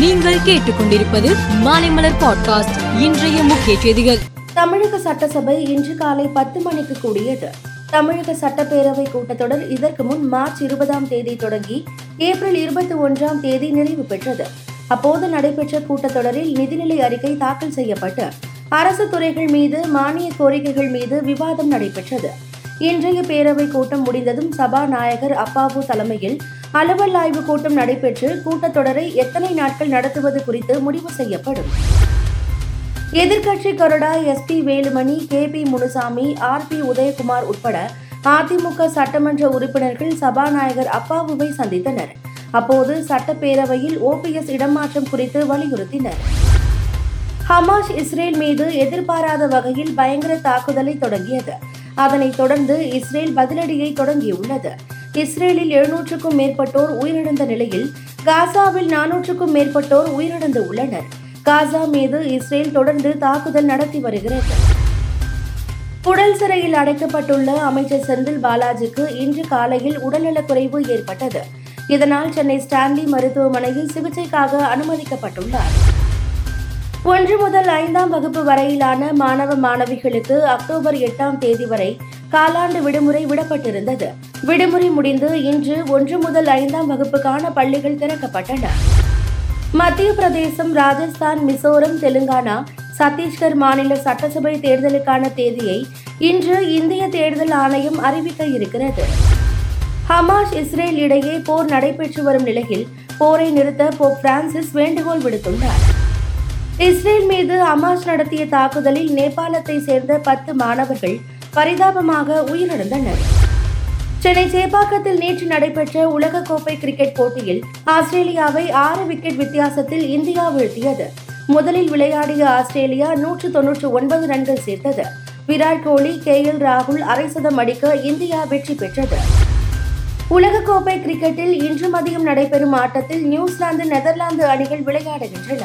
நீங்கள் கேட்டுக்கொண்டிருப்பது மாலைமலர் பாட்காஸ்ட். இன்றைய முக்கிய செய்திகள். தமிழக சட்டசபை இன்று காலை பத்து மணிக்கு கூடியது தமிழக சட்டப்பேரவை கூட்டத்தொடர் இதற்கு முன் மார்ச் இருபதாம் தேதி தொடங்கி ஏப்ரல் இருபத்தி ஒன்றாம் தேதி நிறைவு பெற்றது. அப்போது நடைபெற்ற கூட்டத்தொடரில் நிதிநிலை அறிக்கை தாக்கல் செய்யப்பட்டு அரசு துறைகள் மீது மானிய கோரிக்கைகள் மீது விவாதம் நடைபெற்றது. இன்றைய பேரவை கூட்டம் முடிந்ததும் சபாநாயகர் அப்பாவு தலைமையில் அலுவல் ஆய்வு கூட்டம் நடைபெற்று கூட்டத்தொடரை எத்தனை நாட்கள் நடத்துவது குறித்து முடிவு செய்யப்படும். எதிர்க்கட்சி Garuda S P Velumani K P Munusamy R B Udhayakumar உட்பட அதிமுக சட்டமன்ற உறுப்பினர்கள் சபாநாயகர் அப்பாவுவை சந்தித்தனர். அப்போது சட்டப்பேரவையில் ஓபிஎஸ் இடமாற்றம் குறித்து வலியுறுத்தினர். ஹமாஸ் இஸ்ரேல் மீது எதிர்பாராத வகையில் பயங்கர தாக்குதலை தொடங்கியது. அதனைத் தொடர்ந்து இஸ்ரேல் பதிலடியை தொடங்கியுள்ளது. இஸ்ரேலில் எழுநூற்றுக்கும் மேற்பட்டோர் உயிரிழந்த நிலையில் காசாவில் நானூற்றுக்கும் மேற்பட்டோர் உயிரிழந்து உள்ளனர். காசா மீது இஸ்ரேல் தொடர்ந்து தாக்குதல் நடத்தி வருகிறது. புழல் சிறையில் அடைக்கப்பட்டுள்ள அமைச்சர் செந்தில் பாலாஜிக்கு இன்று காலையில் உடல்நலக்குறைவு ஏற்பட்டது. இதனால் சென்னை ஸ்டான்லி மருத்துவமனையில் சிகிச்சைக்காக அனுமதிக்கப்பட்டுள்ளார். ஒன்று முதல் ஐந்தாம் வகுப்பு வரையிலான மாணவ மாணவிகளுக்கு அக்டோபர் எட்டாம் தேதி வரை காலாண்டு விடுமுறை விடப்பட்டிருந்தது. விடுமுறை முடிந்து இன்று ஒன்று முதல் ஐந்தாம் வகுப்புக்கான பள்ளிகள் திறக்கப்பட்டன. மத்திய பிரதேசம் ராஜஸ்தான் மிசோரம் தெலுங்கானா சத்தீஸ்கர் மாநில சட்டசபை தேர்தலுக்கான தேதியை இன்று இந்திய தேர்தல் ஆணையம் அறிவிக்க இருக்கிறது. ஹமாஸ் இஸ்ரேல் இடையே போர் நடைபெற்று வரும் நிலையில் போரை நிறுத்த போப் பிரான்சிஸ் வேண்டுகோள் விடுத்துள்ளார். இஸ்ரேல் மீது அமாஸ் நடத்திய தாக்குதலில் நேபாளத்தை சேர்ந்த பத்து மாணவர்கள் பரிதாபமாக உயிரிழந்தனர். சென்னை சேப்பாக்கத்தில் நேற்று நடைபெற்ற உலகக்கோப்பை கிரிக்கெட் போட்டியில் ஆஸ்திரேலியாவை ஆறு விக்கெட் வித்தியாசத்தில் இந்தியா வீழ்த்தியது. முதலில் விளையாடிய ஆஸ்திரேலியா நூற்று தொன்னூற்று ஒன்பது ரன்கள் சேர்த்தது. விராட் கோலி கே எல் ராகுல் அரை சதம் அடிக்க இந்தியா வெற்றி பெற்றது. உலகக்கோப்பை கிரிக்கெட்டில் இன்று மதியம் நடைபெறும் ஆட்டத்தில் நியூசிலாந்து நெதர்லாந்து அணிகள் விளையாடுகின்றன.